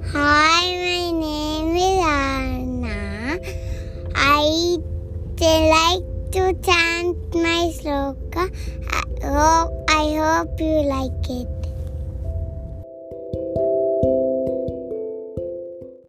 Hi, my name is Anna. I like to chant my sloka. I hope, I hope you like it.